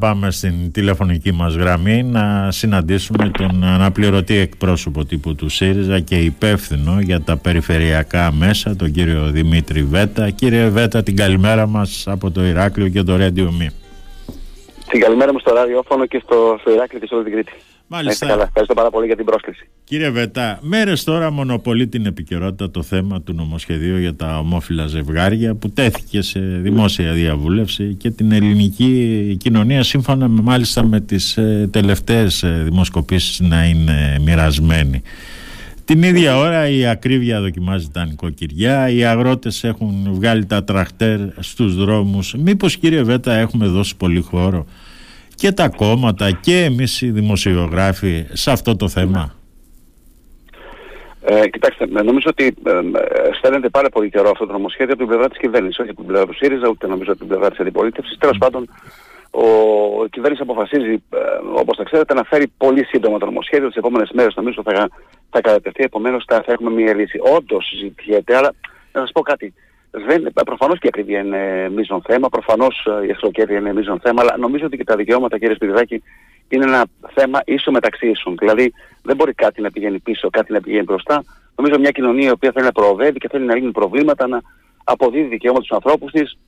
Πάμε στην τηλεφωνική μας γραμμή να συναντήσουμε τον αναπληρωτή εκπρόσωπο τύπου του ΣΥΡΙΖΑ και υπεύθυνο για τα περιφερειακά μέσα, τον κύριο Δημήτρη Βέτα. Κύριε Βέτα, την καλημέρα μας από το Ηράκλειο και το Radio Me. Την καλημέρα μου στο ραδιόφωνο και στο, στο Ηράκλειο και στο την Κρήτη. Μάλιστα. Καλά. Ευχαριστώ πάρα πολύ για την πρόσκληση. Κύριε Βετά, μέρες τώρα μονοπολεί την επικαιρότητα το θέμα του νομοσχεδίου για τα ομόφυλα ζευγάρια που τέθηκε σε δημόσια διαβούλευση και την ελληνική κοινωνία σύμφωνα με, μάλιστα με τις ε, τελευταίες ε, δημοσκοπήσεις να είναι μοιρασμένη. Την ίδια ώρα η ακρίβεια δοκιμάζει τα νοικοκυριά, οι αγρότες έχουν βγάλει τα τραχτέρ στους δρόμους. Μήπως κύριε Βέτα έχουμε δώσει πολύ χώρο και τα κόμματα και εμείς οι δημοσιογράφοι σε αυτό το θέμα. Ε, κοιτάξτε, νομίζω ότι ε, στέλνεται πάρα πολύ καιρό αυτό το νομοσχέδιο από την πλευρά της κυβέρνησης, όχι από την πλευρά του ΣΥΡΙΖΑ, ούτε νομίζω από την πλευρά της αντιπολίτευσης. Τέλος πάντων, ο, η κυβέρνησης αποφασίζει, ε, όπως τα ξέρετε, να φέρει πολύ σύντομα το νομοσχέδιο. Τις επόμενες μέρες νομίζω θα, θα κατατεθεί, επομένως θα, θα έχουμε μια λύση. Όντως συζητιέται, αλλά να σας πω κάτι δεν, προφανώς και η ακριβία είναι μείζον θέμα, προφανώς ε, η εχθροκέρδεια είναι μείζον θέμα, αλλά νομίζω ότι και τα δικαιώματα κύριε Σπυριδάκη είναι ένα θέμα ίσο μεταξύ ίσων. Δηλαδή δεν μπορεί κάτι να πηγαίνει πίσω, κάτι να πηγαίνει μπροστά. Νομίζω μια κοινωνία η οποία θέλει να προοδεύει και θέλει να λύνει προβλήματα, να αποδίδει δικαιώματα στους ανθρώπους της,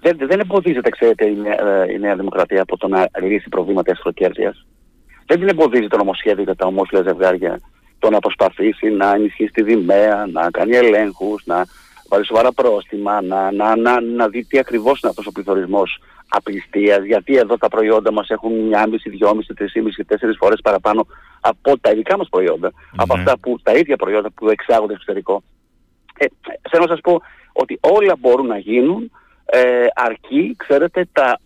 δεν, δεν εμποδίζεται, ξέρετε, η νέα, ε, η νέα Δημοκρατία από το να λύσει προβλήματα εχθροκέρδειας. Δεν την εμποδίζει το νομοσχέδιο για τα ομόφυλα ζευγάρια το να προσπαθήσει να ενισχύσει τη δημαία, να κάνει ελέγχους, να βάλει σοβαρά πρόστιμα, να, να, να, να δει τι ακριβώς είναι αυτός ο πληθωρισμός απληστία, γιατί εδώ τα προϊόντα μας έχουν 1,5, 2,5, 3,5, 4 φορές παραπάνω από τα ειδικά μας προϊόντα, από αυτά που τα ίδια προϊόντα που εξάγονται στο εξωτερικό. Ε, θέλω να σας πω ότι όλα μπορούν να γίνουν ε, αρκεί, ξέρετε, τα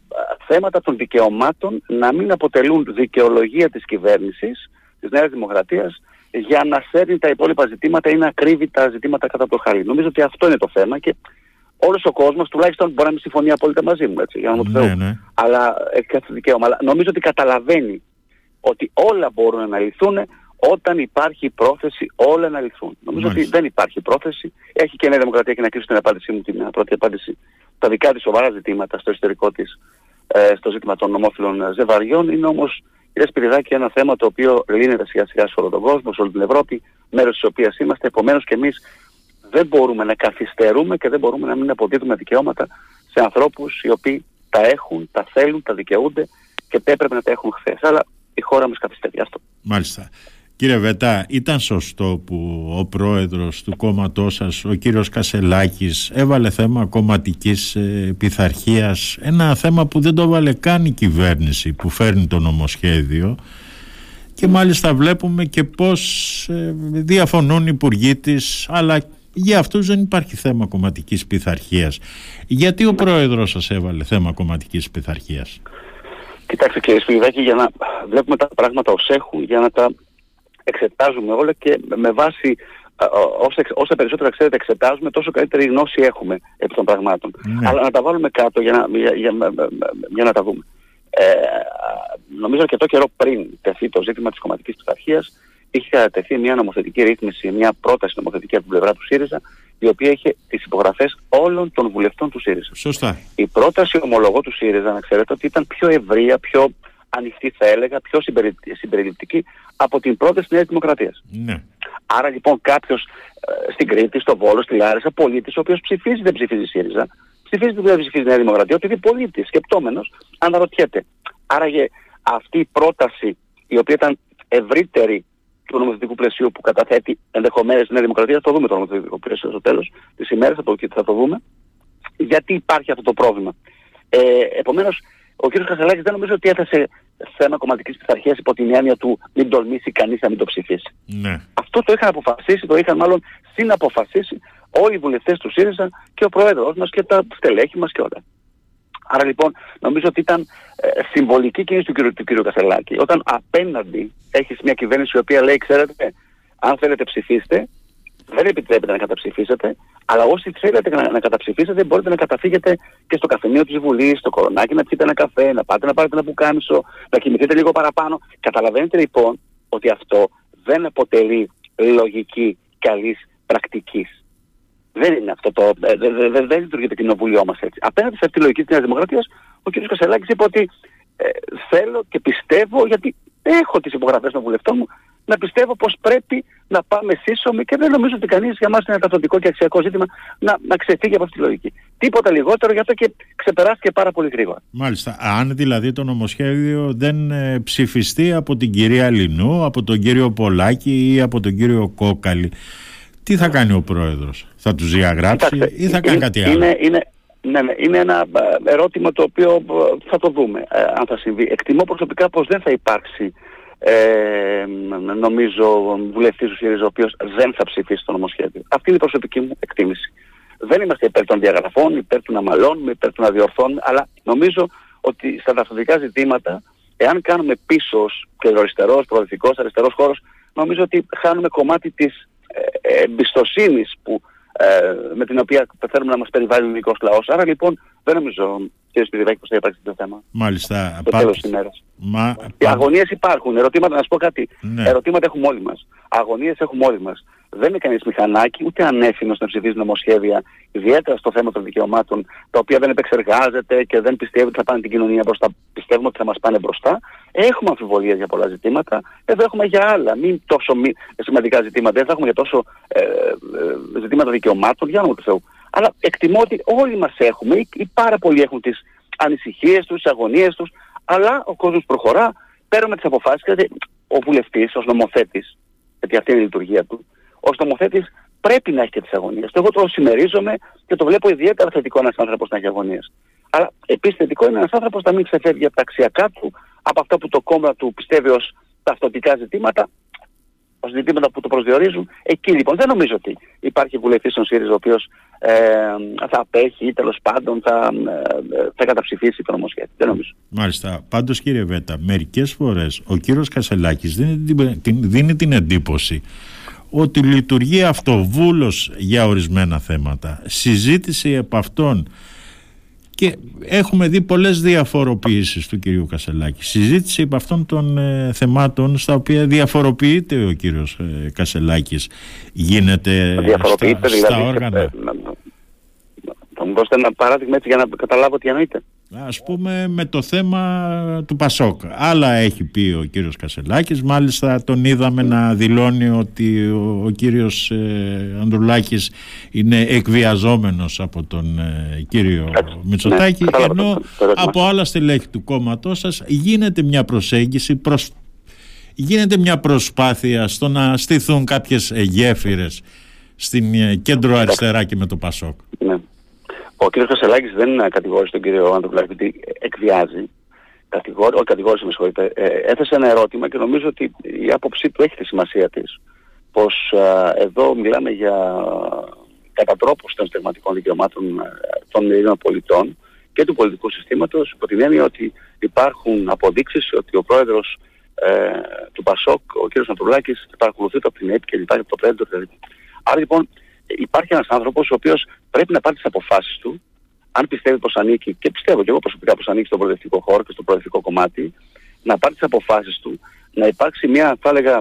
θέματα των δικαιωμάτων να μην αποτελούν δικαιολογία της κυβέρνησης, της Νέας Δημοκρατίας, για να σέρνει τα υπόλοιπα ζητήματα ή να κρύβει τα ζητήματα κατά το χάρι. Νομίζω ότι αυτό είναι το θέμα και όλος ο κόσμος, τουλάχιστον μπορεί να μην συμφωνεί απόλυτα μαζί μου, έτσι, για να μου το ναι, ναι. Αλλά έχει κάθε δικαίωμα. Αλλά νομίζω ότι καταλαβαίνει ότι όλα μπορούν να λυθούν όταν υπάρχει πρόθεση όλα να λυθούν. Νομίζω ότι δεν υπάρχει πρόθεση. Έχει και η Νέα Δημοκρατία και να κλείσω την απάντησή μου, την πρώτη απάντηση. Τα δικά της σοβαρά ζητήματα στο εσωτερικό της, ε, στο ζήτημα των νομόφυλων ζευγαριών. Είναι όμως Κύριε Σπυριδάκη, ένα θέμα το οποίο λύνεται σιγά σιγά σε όλο τον κόσμο, σε όλη την Ευρώπη, μέρος της οποίας είμαστε. Επομένως και εμείς δεν μπορούμε να καθυστερούμε και δεν μπορούμε να μην αποδίδουμε δικαιώματα σε ανθρώπους οι οποίοι τα έχουν, τα θέλουν, τα δικαιούνται και έπρεπε να τα έχουν χθες. Αλλά η χώρα μας καθυστερεί αυτό. Μάλιστα. Κύριε Βετά, ήταν σωστό που ο πρόεδρος του κόμματός σας, ο κύριος Κασελάκης, έβαλε θέμα κομματικής ε, πειθαρχίας, ένα θέμα που δεν το έβαλε καν η κυβέρνηση που φέρνει το νομοσχέδιο και μάλιστα βλέπουμε και πώς ε, διαφωνούν οι υπουργοί της, αλλά για αυτούς δεν υπάρχει θέμα κομματικής πειθαρχίας. Γιατί ο πρόεδρος σας έβαλε θέμα κομματικής πειθαρχίας; Κοιτάξτε κύριε Σπυριδάκη, για να βλέπουμε τα πράγματα ως έχουν, για να τα εξετάζουμε όλα και με βάση όσα, όσα περισσότερα ξέρετε εξετάζουμε, τόσο καλύτερη γνώση έχουμε επί των πραγμάτων. Ναι. Αλλά να τα βάλουμε κάτω για να, για, για, για να τα δούμε. Ε, νομίζω αρκετό καιρό πριν τεθεί το ζήτημα της κομματικής πειθαρχίας, είχε κατατεθεί μια νομοθετική ρύθμιση, μια πρόταση νομοθετική από την πλευρά του ΣΥΡΙΖΑ, η οποία είχε τις υπογραφές όλων των βουλευτών του ΣΥΡΙΖΑ. Σωστά. Η πρόταση ομολογώ του ΣΥΡΙΖΑ, να ξέρετε, ότι ήταν πιο ευρεία, πιο ανοιχτή θα έλεγα, πιο συμπεριληπτική από την πρόταση της Νέας Δημοκρατίας. Ναι. Άρα λοιπόν κάποιος ε, στην Κρήτη, στο Βόλο, στη Λάρισα, πολίτης, ο οποίος ψηφίζει δεν ψηφίζει ΣΥΡΙΖΑ, ψηφίζει δεν ψηφίζει Νέα Δημοκρατία, ότι είναι πολίτης, σκεπτόμενος, αναρωτιέται. Άρα αυτή η πρόταση, η οποία ήταν ευρύτερη του νομοθετικού πλαισίου που καταθέτει ενδεχομένως η Νέα Δημοκρατία, θα το δούμε το νομοθετικό πλαίσιο στο τέλος της ημέρας, θα το, θα το δούμε, γιατί υπάρχει αυτό το πρόβλημα. Ε, επομένως, ο κ. Κασελάκης δεν νομίζω ότι έθεσε θέμα κομματικής πειθαρχίας υπό την έννοια του μην τολμήσει κανείς να μην το ψηφίσει. Ναι. Αυτό το είχαν αποφασίσει, το είχαν μάλλον συναποφασίσει όλοι οι βουλευτές του ΣΥΡΙΖΑ και ο Πρόεδρος μας και τα στελέχη μας και όλα. Άρα λοιπόν νομίζω ότι ήταν ε, συμβολική κίνηση του κ. Του κ. Κασελάκη. Όταν απέναντι έχεις μια κυβέρνηση η οποία λέει ξέρετε αν θέλετε ψηφίστε δεν επιτρέπεται να καταψηφίσετε, αλλά όσοι θέλετε να, να καταψηφίσετε μπορείτε να καταφύγετε και στο καφενείο της Βουλής, στο κορονάκι, να πιείτε ένα καφέ, να πάτε να πάρετε ένα πουκάμισο, να κοιμηθείτε λίγο παραπάνω. Καταλαβαίνετε λοιπόν ότι αυτό δεν αποτελεί λογική καλής πρακτικής. Δεν είναι αυτό το. Δεν δε, δε, δε λειτουργεί το κοινοβούλιο μας έτσι. Απέναντι σε αυτή τη λογική της Νέας Δημοκρατίας, ο κ. Κασελάκης είπε ότι ε, θέλω και πιστεύω, γιατί έχω τις υπογραφές των βουλευτών μου, να πιστεύω πως πρέπει να πάμε σύσσωμοι και δεν νομίζω ότι κανείς για μας είναι καθοδικό και αξιακό ζήτημα να, να ξεφύγει από αυτή τη λογική. Τίποτα λιγότερο, γι' αυτό και ξεπεράστηκε πάρα πολύ γρήγορα. Μάλιστα. Αν δηλαδή το νομοσχέδιο δεν ε, ψηφιστεί από την κυρία Λινού, από τον κύριο Πολάκη ή από τον κύριο Κόκαλη, τι θα κάνει ο πρόεδρος, θα τους διαγράψει ή θα κάνει κάτι άλλο; Είναι, είναι, ναι, ναι, είναι ένα ε, ερώτημα το οποίο ε, θα το δούμε αν θα συμβεί. Εκτιμώ προσωπικά πως δεν θα υπάρξει ε, νομίζω βουλευτής του ΣΥΡΙΖΑ ο οποίος δεν θα ψηφίσει το νομοσχέδιο. Αυτή είναι η προσωπική μου εκτίμηση. Δεν είμαστε υπέρ των διαγραφών, υπέρ του να μαλώνουμε, υπέρ του να διορθώνουμε, αλλά νομίζω ότι στα ταυτοτικά ζητήματα, εάν κάνουμε πίσω κεντροαριστερός, προοδευτικός, αριστερός χώρος, νομίζω ότι χάνουμε κομμάτι της ε, εμπιστοσύνης που, ε, με την οποία θέλουμε να μας περιβάλλει ο ελληνικός λαός. Άρα λοιπόν δεν νομίζω κύριε Σπυριδάκη, πώς θα υπάρξει το θέμα. Μάλιστα. Το τέλος της ημέρας. Μα... Οι αγωνίες υπάρχουν. Ερωτήματα, να σου πω κάτι. Ναι. Ερωτήματα έχουμε όλοι μας. Αγωνίες έχουμε όλοι μας. Δεν είναι κανείς μηχανάκι, ούτε ανεύθυνος να ψηφίζει νομοσχέδια, ιδιαίτερα στο θέμα των δικαιωμάτων, τα οποία δεν επεξεργάζεται και δεν πιστεύει ότι θα πάνε την κοινωνία μπροστά. Πιστεύουμε ότι θα μας πάνε μπροστά. Έχουμε αμφιβολίες για πολλά ζητήματα. Εδώ έχουμε για άλλα, μην τόσο μη, σημαντικά ζητήματα. Δεν θα έχουμε για τόσο ε, ε, ζητήματα δικαιωμάτων, για όνομα του Θεού. Αλλά εκτιμώ ότι όλοι μας έχουμε, ή, ή πάρα πολλοί έχουν τις ανησυχίες τους, τις αγωνίες τους, αλλά ο κόσμος προχωρά, παίρνουμε τις αποφάσεις και ο βουλευτής ως νομοθέτης, γιατί αυτή είναι η λειτουργία του, ως νομοθέτης πρέπει να έχει και τις αγωνίες. Εγώ το συμμερίζομαι και το βλέπω ιδιαίτερα θετικό ένας άνθρωπος να έχει αγωνίες. Αλλά επίσης θετικό είναι ένας άνθρωπος να μην ξεφεύγει από τα αξιακά του, από αυτά που το κόμμα του πιστεύει ως ταυτοτικά ζητήματα ως ζητήματα που το προσδιορίζουν. Εκεί λοιπόν δεν νομίζω ότι υπάρχει βουλευτής στον ΣΥΡΙΖΑ ο οποίος ε, θα απέχει ή τέλος πάντων θα, ε, θα καταψηφίσει το νομοσχέδιο. Δεν νομίζω. Μάλιστα. Πάντως κύριε Βέτα, μερικές φορές ο κύριος Κασελάκης δίνει, δίνει την εντύπωση ότι λειτουργεί αυτοβούλος για ορισμένα θέματα. Συζήτηση επ' αυτών και έχουμε δει πολλές διαφοροποιήσεις του κυρίου Κασελάκη. Συζήτηση από αυτών των ε, θεμάτων στα οποία διαφοροποιείται ο κύριος ε, Κασελάκης γίνεται στα, δηλαδή, στα όργανα. Ε, θα μου δώσετε ένα παράδειγμα έτσι για να καταλάβω τι εννοείται. Ας πούμε με το θέμα του Πασόκ. Άλλα έχει πει ο κύριος Κασελάκης. Μάλιστα τον είδαμε να δηλώνει ότι ο, ο κύριος ε, Ανδρουλάκης είναι εκβιαζόμενος από τον ε, κύριο Έτσι, Μητσοτάκη. Ναι, ενώ από άλλα στελέχη του κόμματός σας γίνεται μια προσέγγιση προς γίνεται μια προσπάθεια στο να στηθούν κάποιες γέφυρες στην ε, κέντρο αριστερά και με το Πασόκ. Ναι. Ο κ. Κασελάκης δεν κατηγόρησε τον κύριο Ανδρουλάκη ότι εκβιάζει. Κατηγόρη, όχι κατηγόρησε, με συγχωρείτε. Ε, έθεσε ένα ερώτημα και νομίζω ότι η άποψή του έχει τη σημασία της. Πως εδώ μιλάμε για κατατρόπωση των στεγματικών δικαιωμάτων ε, των Ελλήνων πολιτών και του πολιτικού συστήματος υπό την έννοια ότι υπάρχουν αποδείξεις ότι ο πρόεδρος ε, του ΠΑΣΟΚ, ο κ. Ανδρουλάκης, παρακολουθείται από την ΕΕΠ και λοιπά από το Πρέντο. Άρα λοιπόν υπάρχει ένας άνθρωπος ο οποίος πρέπει να πάρει τις αποφάσεις του, αν πιστεύει πως ανήκει, και πιστεύω και εγώ προσωπικά πως ανήκει στον προοδευτικό χώρο και στο προοδευτικό κομμάτι, να πάρει τις αποφάσεις του, να υπάρξει μια, θα έλεγα,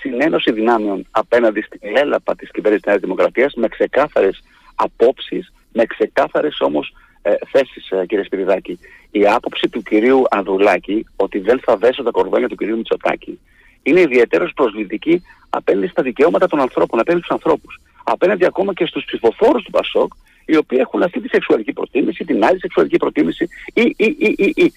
συνένωση δυνάμεων απέναντι στην έλαπα της κυβέρνησης της Νέας Δημοκρατίας με ξεκάθαρες απόψεις, με ξεκάθαρες όμως ε, θέσεις ε, κύριε Σπυριδάκη. Η άποψη του κυρίου Ανδρουλάκη ότι δεν θα δέσω τα κορδόνια του κυρίου Μητσοτάκη είναι ιδιαίτερως προσβλητική απέναντι στα δικαιώματα των ανθρώπων, απέναντι στους ανθρώπους απέναντι ακόμα και στους ψηφοφόρους του Πασόκ, οι οποίοι έχουν αυτή τη σεξουαλική προτίμηση, την άλλη σεξουαλική προτίμηση ή, ή, ή, ή, ή.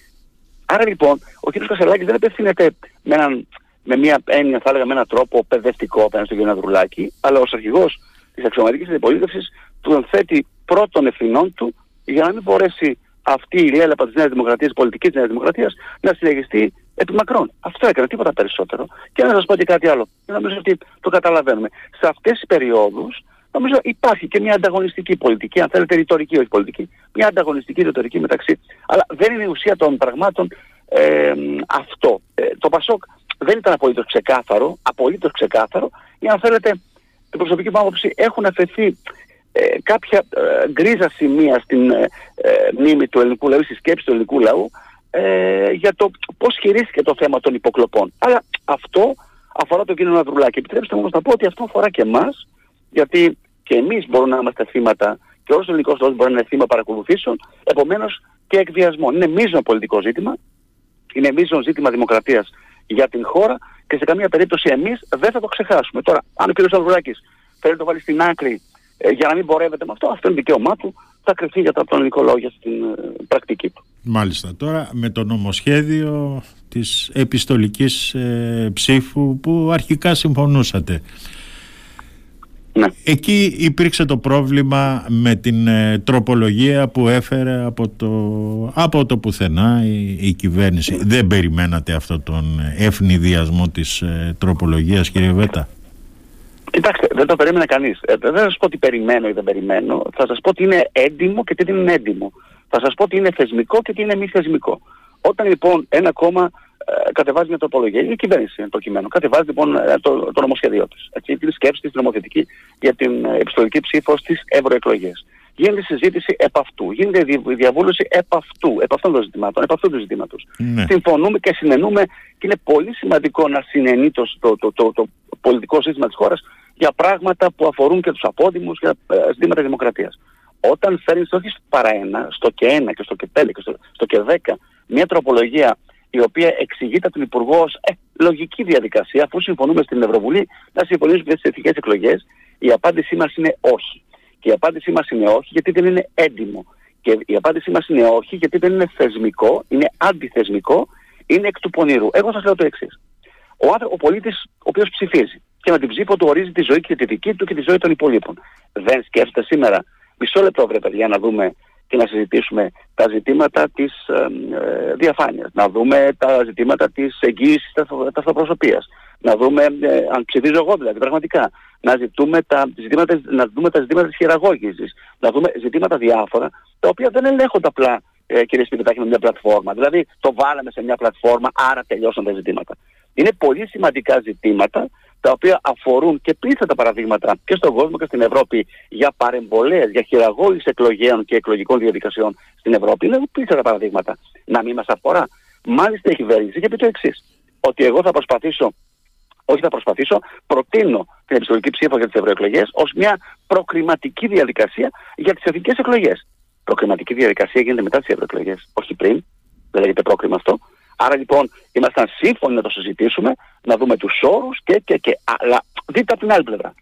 Άρα λοιπόν, ο κ. Κασελάκης δεν απευθύνεται με, έναν, με μια έννοια, θα έλεγα, με έναν τρόπο παιδευτικό απέναντι στον κ. Ναδρουλάκη, αλλά ως αρχηγός της αξιωματικής αντιπολίτευσης του θέτει πρώτων ευθυνών του για να μην μπορέσει αυτή η λέλαπα της Νέας Δημοκρατίας, η πολιτική της Νέας Δημοκρατίας, να συνεχιστεί επί μακρόν. Αυτό έκανε, τίποτα περισσότερο. Και να σας πω και κάτι άλλο. Νομίζω ότι το καταλαβαίνουμε. Σε αυτές τις περιόδους, νομίζω υπάρχει και μια ανταγωνιστική πολιτική, αν θέλετε ρητορική, όχι πολιτική, μια ανταγωνιστική ρητορική μεταξύ. Αλλά δεν είναι η ουσία των πραγμάτων ε, αυτό. Ε, το Πασόκ δεν ήταν απολύτως ξεκάθαρο, απολύτως ξεκάθαρο, ή αν θέλετε, την προσωπική μου άποψη έχουν αφαιθεί ε, κάποια ε, γκρίζα σημεία στην ε, ε, μνήμη του ελληνικού λαού, στη σκέψη του ελληνικού λαού, ε, για το πώς χειρίστηκε το θέμα των υποκλοπών. Αλλά αυτό αφορά τον κύριο Ναυρουλάκη. Επιτρέψτε μου όμως να πω ότι αυτό αφορά και εμάς, γιατί και εμείς μπορούμε να είμαστε θύματα και όλος ο ελληνικός λαός μπορεί να είναι θύμα παρακολουθήσεων. Επομένως και εκβιασμών. Είναι μείζον πολιτικό ζήτημα, είναι μείζον ζήτημα δημοκρατίας για την χώρα και σε καμία περίπτωση εμείς δεν θα το ξεχάσουμε. Τώρα, αν ο κ. Σαλβουράκης θέλει να το βάλει στην άκρη ε, για να μην πορεύεται με αυτό, αυτό είναι δικαίωμά του, θα κρυφτεί για τον ελληνικό λόγο για την ε, πρακτική του. Μάλιστα. Τώρα με το νομοσχέδιο της επιστολικής ε, ψήφου που αρχικά συμφωνούσατε. Ναι. Εκεί υπήρξε το πρόβλημα με την ε, τροπολογία που έφερε από το, από το πουθενά η, κυβέρνηση. Δεν περιμένατε αυτό τον ευνηδιασμό της ε, τροπολογίας κύριε Βέτα; Κοιτάξτε, δεν το περίμενε κανείς. Ε, δεν θα σας πω τι περιμένω ή δεν περιμένω. Θα σας πω ότι είναι έντιμο και τι δεν είναι έντιμο. Θα σας πω ότι είναι θεσμικό και τι είναι μη θεσμικό. Όταν λοιπόν ένα κόμμα ε, κατεβάζει μια τροπολογία, η κυβέρνηση είναι προκειμένου, κατεβάζει λοιπόν ε, το, το νομοσχέδιό της, έτσι, την σκέψη της νομοθετική για την ε, επιστολική ψήφος στις ευρωεκλογές. Γίνεται συζήτηση επ' αυτού, γίνεται διαβούλωση επ' αυτού, επ' αυτών των ζητημάτων, επ' αυτού του ζητήματος. Ναι. Συμφωνούμε και συνενούμε και είναι πολύ σημαντικό να συνενεί το, το, το, το, το πολιτικό σύστημα της χώρας για πράγματα που αφορούν και τους απόδημους, για ζητήματα δημοκρατίας. Όταν φέρνεις όχι παρά ένα, στο και ένα και στο και πέντε και στο, στο και δέκα, μια τροπολογία η οποία εξηγείται από τον Υπουργό ως ε, λογική διαδικασία, αφού συμφωνούμε στην Ευρωβουλή να συμφωνήσουμε για τις εθνικές εκλογές, η απάντησή μας είναι όχι. Και η απάντησή μας είναι όχι γιατί δεν είναι έντιμο. Και η απάντησή μας είναι όχι γιατί δεν είναι θεσμικό, είναι αντιθεσμικό, είναι εκ του πονηρού. Εγώ σας λέω το εξής. Ο, ο πολίτης ο οποίος ψηφίζει και με την ψήφο του ορίζει τη ζωή και τη δική του και τη ζωή των υπολείπων. Δεν σκέφτεται σήμερα, μισό λεπτό βρε παιδιά να δούμε και να συζητήσουμε τα ζητήματα της ε, διαφάνειας, να δούμε τα ζητήματα της εγγύησης ταυτοπροσωπίας, να δούμε ε, αν ψηφίζω εγώ δηλαδή πραγματικά, να, ζητούμε τα ζητήματα, να δούμε τα ζητήματα της χειραγώγησης, να δούμε ζητήματα διάφορα, τα οποία δεν ελέγχονται απλά ε, κύριε Σπιτάκη με μια πλατφόρμα. Δηλαδή το βάλαμε σε μια πλατφόρμα, άρα τελειώσαν τα ζητήματα. Είναι πολύ σημαντικά ζητήματα τα οποία αφορούν και πλήθατα παραδείγματα και στον κόσμο και στην Ευρώπη για παρεμβολές, για χειραγώγηση εκλογέων και εκλογικών διαδικασιών στην Ευρώπη. Είναι πλήθατα παραδείγματα. Να μην μας αφορά. Μάλιστα η κυβέρνηση και πει το εξής. Ότι εγώ θα προσπαθήσω, όχι θα προσπαθήσω, προτείνω την επιστολική ψήφο για τις ευρωεκλογές ως μια προκριματική διαδικασία για τις εθνικές εκλογές. Προκριματική διαδικασία γίνεται μετά τις ευρωεκλογές, όχι πριν. Δεν λέγεται πρόκριμα αυτό. Άρα λοιπόν ήμασταν σύμφωνοι να το συζητήσουμε, να δούμε τους όρους και, και, και. Αλλά δείτε από την άλλη πλευρά.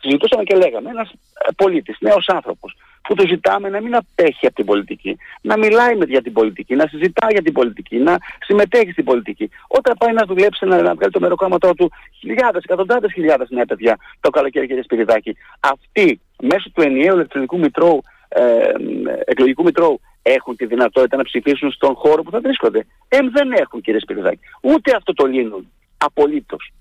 Συζητούσαμε και λέγαμε, ένας ε, πολίτης, νέος άνθρωπος, που το ζητάμε να μην απέχει από την πολιτική, να μιλάει με, για την πολιτική, να συζητάει για την πολιτική, να συμμετέχει στην πολιτική. Όταν πάει να δουλέψει, να, να βγάλει το μεροκάματό του, χιλιάδες, εκατοντάδες χιλιάδες νέα παιδιά το καλοκαίρι κύριε Σπυριδάκη, αυτοί μέσω του ενιαίου ηλεκτρονικού μητρώου, ε, ε εκλογικού μητρώου έχουν τη δυνατότητα να ψηφίσουν στον χώρο που θα βρίσκονται. Ε, δεν έχουν κύριε Σπυριδάκη. Ούτε αυτό το λύνουν. Απολύτως.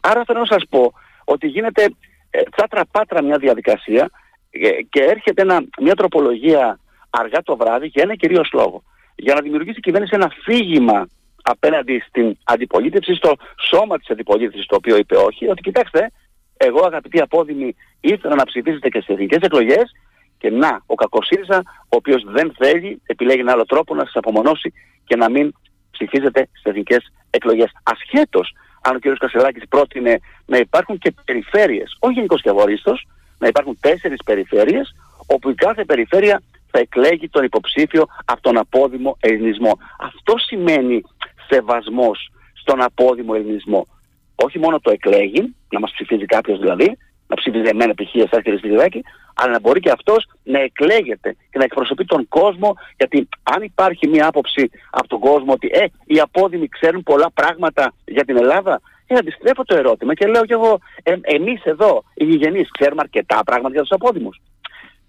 Άρα θέλω να σας πω ότι γίνεται ε, τσάτρα πάτρα μια διαδικασία ε, και έρχεται ένα, μια τροπολογία αργά το βράδυ για ένα κυρίως λόγο. Για να δημιουργήσει η κυβέρνηση ένα φύγημα απέναντι στην αντιπολίτευση, στο σώμα της αντιπολίτευσης το οποίο είπε όχι, ότι κοιτάξτε, εγώ αγαπητοί απόδημοι ήθελα να ψηφίσετε και στις εθνικές εκλογές και να, ο κακοσύριζα, ο οποίος δεν θέλει, επιλέγει ένα άλλο τρόπο να σας απομονώσει και να μην ψηφίζετε στις εθνικές εκλογές. Ασχέτως αν ο κ. Κασελάκης πρότεινε να υπάρχουν και περιφέρειες, όχι γενικός και αγορίστος, να υπάρχουν τέσσερις περιφέρειες, όπου η κάθε περιφέρεια θα εκλέγει τον υποψήφιο από τον απόδημο ελληνισμό. Αυτό σημαίνει σεβασμός στον απόδημο ελληνισμό. Όχι μόνο το εκλέγει, να μας ψηφίζει κάποιος δηλαδή, να ψηφίζει εμένα π.χ. εσάς κύριε Σπυριδάκη, αλλά να μπορεί και αυτός να εκλέγεται και να εκπροσωπεί τον κόσμο, γιατί αν υπάρχει μια άποψη από τον κόσμο ότι ε, οι απόδημοι ξέρουν πολλά πράγματα για την Ελλάδα, ε, αντιστρέφω το ερώτημα και λέω κι εγώ, ε, εμείς εδώ, οι γηγενείς, ξέρουμε αρκετά πράγματα για τους απόδημους.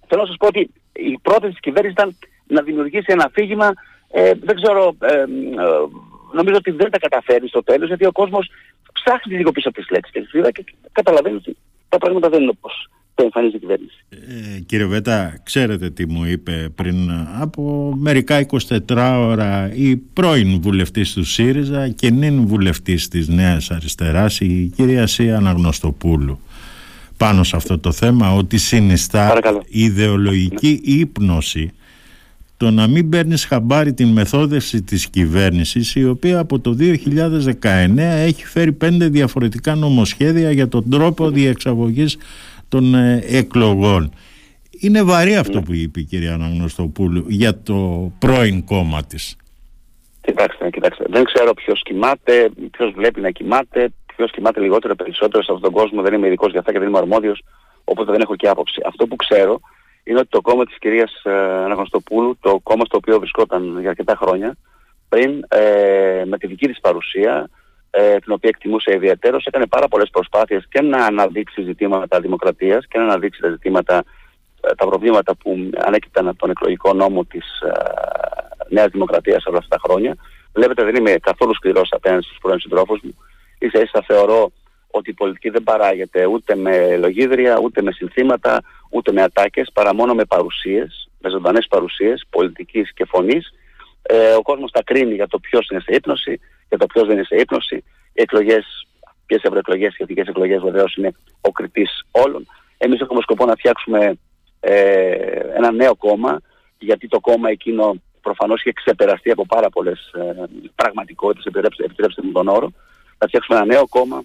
Θέλω να σας πω ότι η πρόθεση της κυβέρνησης ήταν να δημιουργήσει ένα αφήγημα, ε, δεν ξέρω, ε, ε, νομίζω ότι δεν τα καταφέρει στο τέλος, γιατί ο κόσμος ψάχνει λίγο πίσω από τις λέξεις και καταλαβαίνει ότι τα πράγματα δεν είναι όπως το εμφανίζει η κυβέρνηση. Ε, κύριε Βέτα, ξέρετε τι μου είπε πριν από μερικά 24 ώρα η πρώην βουλευτής του ΣΥΡΙΖΑ και νυν βουλευτής της Νέας Αριστεράς, η κυρία Σία Αναγνωστοπούλου πάνω σε αυτό το θέμα ότι συνιστά Παρακαλώ. ιδεολογική ύπνωση το να μην παίρνεις χαμπάρι την μεθόδευση της κυβέρνησης η οποία από το 2019 έχει φέρει πέντε διαφορετικά νομοσχέδια για τον τρόπο διεξαγωγής των ε, εκλογών. Είναι βαρύ αυτό που είπε η κυρία Αναγνωστοπούλου για το πρώην κόμμα της. Κοιτάξτε, κοιτάξτε. Δεν ξέρω ποιος κοιμάται, ποιος βλέπει να κοιμάται, ποιος κοιμάται λιγότερο περισσότερο σε αυτόν τον κόσμο. Δεν είμαι ειδικός για αυτά και δεν είμαι αρμόδιος, οπότε δεν έχω και άποψη. Αυτό που ξέρω είναι ότι το κόμμα της κυρίας ε, Αναγνωστοπούλου, το κόμμα στο οποίο βρισκόταν για αρκετά χρόνια, πριν ε, με τη δική της παρουσία, ε, την οποία εκτιμούσε ιδιαίτερω, έκανε πάρα πολλές προσπάθειες και να αναδείξει ζητήματα δημοκρατίας και να αναδείξει τα ζητήματα, ε, τα προβλήματα που ανέκυπταν από τον εκλογικό νόμο της ε, Νέας Δημοκρατίας όλα αυτά τα χρόνια. Βλέπετε, δεν είμαι καθόλου σκληρός απέναντι στους πρώην συντρόφους μου. σα ίσα θεωρώ ότι η πολιτική δεν παράγεται ούτε με λογίδρια, ούτε με συνθήματα, ούτε με ατάκες, παρά μόνο με παρουσίες, με ζωντανές παρουσίες πολιτικής και φωνής. Ε, ο κόσμος τα κρίνει για το ποιος είναι σε ύπνωση, για το ποιος δεν είναι σε ύπνωση. Οι εκλογές, ποιες ευρωεκλογές και ειδικέ εκλογές βεβαίως είναι ο κριτής όλων. Εμείς έχουμε σκοπό να φτιάξουμε ε, ένα νέο κόμμα, γιατί το κόμμα εκείνο προφανώς είχε ξεπεραστεί από πάρα πολλές ε, πραγματικότητες, επιτρέψτε, επιτρέψτε μου τον όρο. Να φτιάξουμε ένα νέο κόμμα,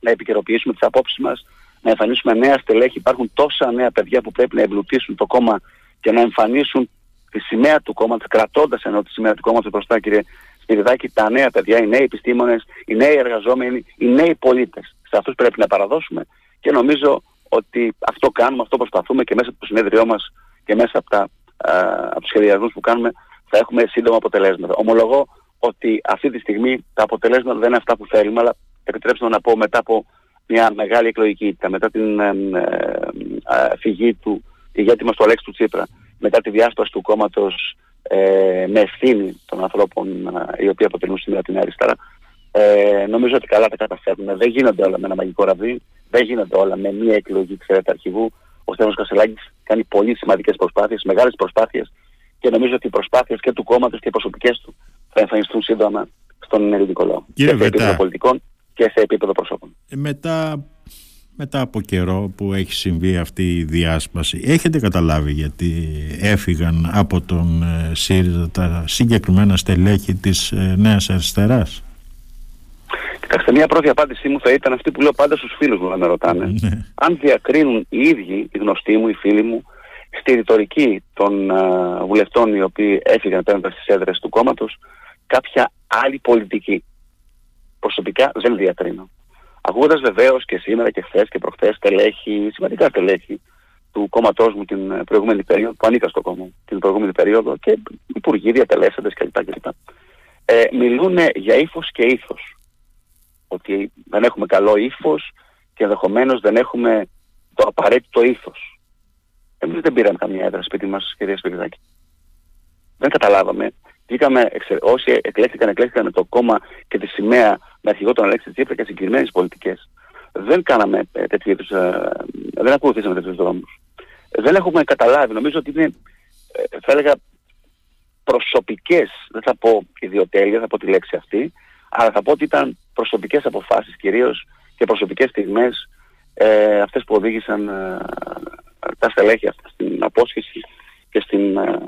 να επικαιροποιήσουμε τις απόψεις μας, να εμφανίσουμε νέα στελέχη. Υπάρχουν τόσα νέα παιδιά που πρέπει να εμπλουτίσουν το κόμμα και να εμφανίσουν τη σημαία του κόμματος, κρατώντας ενώ τη σημαία του κόμματος μπροστά, κύριε Σπυριδάκη, τα νέα παιδιά, οι νέοι επιστήμονες, οι νέοι εργαζόμενοι, οι νέοι πολίτες. Σε αυτούς πρέπει να παραδώσουμε και νομίζω ότι αυτό κάνουμε, αυτό προσπαθούμε και μέσα από το συνέδριό μας και μέσα από, τα, από τους σχεδιασμούς που κάνουμε θα έχουμε σύντομα αποτελέσματα. Ομολογώ ότι αυτή τη στιγμή τα αποτελέσματα δεν είναι αυτά που θέλουμε, αλλά επιτρέψτε μου να πω μετά από μια μεγάλη εκλογική ήττα, μετά την ε, ε, φυγή του ηγέτη μας του Αλέξη του Τσίπρα, μετά τη διάσπαση του κόμματος ε, με ευθύνη των ανθρώπων ε, οι οποίοι αποτελούν σήμερα την αριστερά, ε, νομίζω ότι καλά τα καταφέρνουμε. Δεν γίνονται όλα με ένα μαγικό ραβδί, δεν γίνονται όλα με μία εκλογή ξέρετε αρχηγού. Ο Στέφανος Κασελάκης κάνει πολύ σημαντικές προσπάθειες, μεγάλες προσπάθειες και νομίζω ότι οι προσπάθειες και του κόμματος και οι προσωπικές του θα εμφανιστούν σύντομα στον ελληνικό λαό. Κύριε και σε επίπεδο πολιτικών και σε επίπεδο προσώπων. Ε, μετά, μετά από καιρό που έχει συμβεί αυτή η διάσπαση, έχετε καταλάβει γιατί έφυγαν από τον ε, ΣΥΡΙΖΑ τα συγκεκριμένα στελέχη της ε, Νέας Αριστεράς; Κοιτάξτε, μια πρώτη απάντησή μου θα ήταν αυτή που λέω πάντα στους φίλους μου να με ρωτάνε. Ναι. Αν διακρίνουν οι ίδιοι, οι γνωστοί μου, οι φίλοι μου, στη ρητορική των uh, βουλευτών οι οποίοι έφυγαν πέραν στις έδρες του κόμματος, κάποια άλλη πολιτική. Προσωπικά δεν διακρίνω. Ακούγοντας βεβαίως και σήμερα και χθες και προχθές τελέχη, σημαντικά τελέχη του κόμματός μου την προηγούμενη περίοδο, που ανήκα στο κόμμα την προηγούμενη περίοδο και υπουργοί, διατελέσσαντες κλπ. κλπ. Ε, μιλούν για ύφος και ήθος ότι δεν έχουμε καλό ύφος και ενδεχομένως δεν έχουμε το απαραίτητο ήθο. Εμείς δεν πήραμε καμία έδρα σπίτι μας, κυρία Σπυριδάκη. Δεν καταλάβαμε. Βγήκαμε, όσοι εκλέχθηκαν, εκλέχθηκαν με το κόμμα και τη σημαία με αρχηγό τον Αλέξη Τσίπρα και συγκεκριμένες πολιτικές. Δεν κάναμε ε, τέτοιου είδους. Ε, δεν ακολουθήσαμε τέτοιους δρόμους. Δεν έχουμε καταλάβει. Νομίζω ότι είναι, ε, θα έλεγα, προσωπικές, δεν θα πω ιδιοτέλεια, θα πω τη λέξη αυτή, αλλά θα πω ότι ήταν προσωπικές αποφάσεις κυρίως και προσωπικές στιγμές ε, αυτές που οδήγησαν ε, τα στελέχη αυτά στην απόσχεση και στην ε,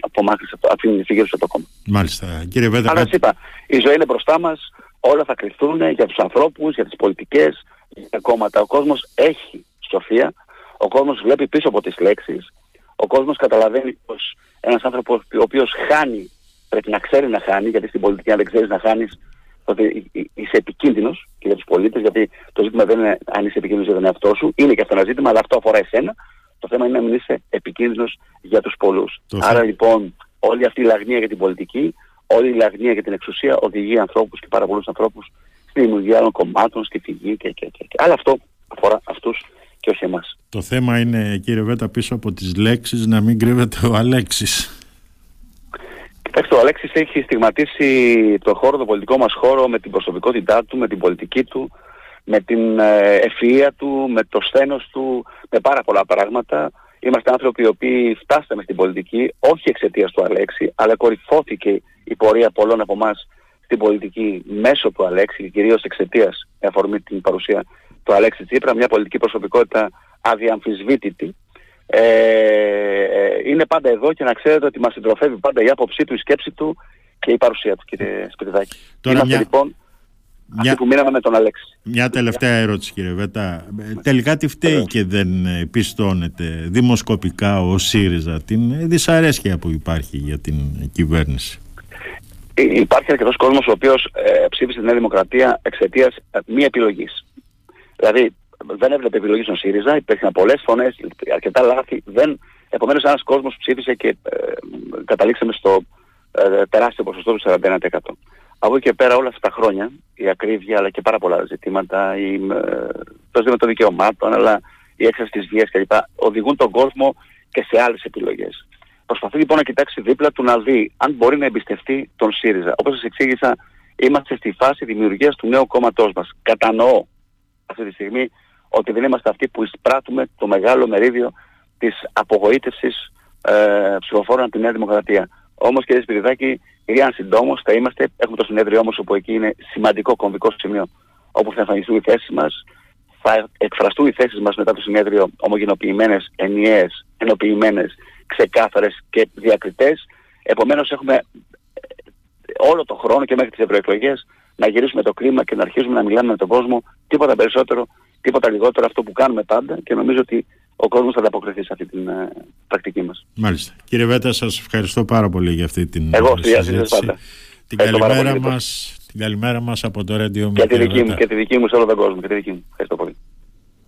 απομάκρυνση από την φυγή από το κόμμα. Μάλιστα. Κύριε Βέτα, Αλλά είπα, η ζωή είναι μπροστά μας, όλα θα κρυθούν για τους ανθρώπους, για τις πολιτικές, για τα κόμματα. Ο κόσμος έχει σοφία, ο κόσμος βλέπει πίσω από τις λέξεις, ο κόσμος καταλαβαίνει πως ένας άνθρωπος ο οποίος χάνει πρέπει να ξέρει να χάνει, γιατί στην πολιτική αν δεν ξέρεις να χάνεις ότι είσαι επικίνδυνος και για τους πολίτες, γιατί το ζήτημα δεν είναι αν είσαι επικίνδυνος για τον εαυτό σου, είναι και αυτό ένα ζήτημα, αλλά αυτό αφορά εσένα. Το θέμα είναι να μην είσαι επικίνδυνος για τους πολλούς. Άρα λοιπόν, όλη αυτή η λαγνία για την πολιτική, όλη η λαγνία για την εξουσία οδηγεί ανθρώπους και πάρα πολλού ανθρώπους στη δημιουργία άλλων κομμάτων, στη φυγή και, και, και, και. Αλλά αυτό αφορά αυτούς και όχι εμάς. Το θέμα είναι, κύριε Βέτα, πίσω από τις λέξεις να μην κρύβεται ο Αλέξης. Κοιτάξτε, ο Αλέξης έχει στιγματίσει το χώρο, το πολιτικό μας χώρο με την προσωπικότητά του, με την πολιτική του, με την ε, ευφυΐα του, με το σθένος του, με πάρα πολλά πράγματα. Είμαστε άνθρωποι οι οποίοι φτάσαμε στην πολιτική, όχι εξαιτίας του Αλέξη, αλλά κορυφώθηκε η πορεία πολλών από εμάς στην πολιτική μέσω του Αλέξη και κυρίως εξαιτίας με αφορμή την παρουσία του Αλέξη Τσίπρα, μια πολιτική προσωπικότητα αδιαμφισβήτητη, ε, είναι πάντα εδώ και να ξέρετε ότι μας συντροφεύει πάντα η άποψή του, η σκέψη του και η παρουσία του κύριε Σπυριδάκη. Τώρα μια, λοιπόν... Μια... Αυτή που μείναμε με τον Αλέξη. Μια τελευταία ερώτηση κύριε Βέτα. Τελικά τι φταίει και δεν πιστώνεται δημοσκοπικά ο ΣΥΡΙΖΑ; Την δυσαρέσκεια που υπάρχει για την κυβέρνηση. Υπάρχει αρκετός κόσμος ο οποίος ε, ψήφισε τη Νέα Δημοκρατία εξαιτίας ε, μη επιλογής. Δηλαδή δεν έβλεπε επιλογή στον ΣΥΡΙΖΑ, υπήρχαν πολλές φωνές, αρκετά λάθη. Δεν... Επομένως, ένας κόσμος ψήφισε και ε, καταλήξαμε στο ε, τεράστιο ποσοστό του 41%. Από εκεί και πέρα όλα αυτά τα χρόνια, η ακρίβεια αλλά και πάρα πολλά ζητήματα, η, ε, το ζήτημα των δικαιωμάτων, αλλά η έξαρση της βίας κλπ. οδηγούν τον κόσμο και σε άλλες επιλογές. Προσπαθεί λοιπόν να κοιτάξει δίπλα του να δει αν μπορεί να εμπιστευτεί τον ΣΥΡΙΖΑ. Όπως σας εξήγησα, είμαστε στη φάση δημιουργίας του νέου κόμματός μας. Κατανοώ αυτή τη στιγμή ότι δεν είμαστε αυτοί που εισπράττουμε το μεγάλο μερίδιο της απογοήτευσης ε, ψηφοφόρων από τη Νέα Δημοκρατία. Όμως, κύριε Σπυριδάκη, αν συντόμως θα είμαστε, έχουμε το συνέδριο όμως όπου εκεί είναι σημαντικό κομβικό σημείο όπου θα εμφανιστούν οι θέσεις μας, θα εκφραστούν οι θέσεις μας μετά το συνέδριο ομογενοποιημένες, ενιαίες, ενοποιημένες, ξεκάθαρες και διακριτές. Επομένως, έχουμε ε, όλο τον χρόνο και μέχρι τις ευρωεκλογές να γυρίσουμε το κλίμα και να αρχίσουμε να μιλάμε με τον κόσμο τίποτα περισσότερο, τίποτα λιγότερο αυτό που κάνουμε πάντα και νομίζω ότι ο κόσμος θα ανταποκριθεί σε αυτή την ε, πρακτική μας. Μάλιστα. Κύριε Βέτα, σας ευχαριστώ πάρα πολύ για αυτή την Εγώ, συζήτηση. πάντα. Την καλημέρα, μας, την καλημέρα μας από το Radio Και τη δική μου, και τη δική μου σε όλο τον κόσμο. Και τη δική μου. Ευχαριστώ πολύ.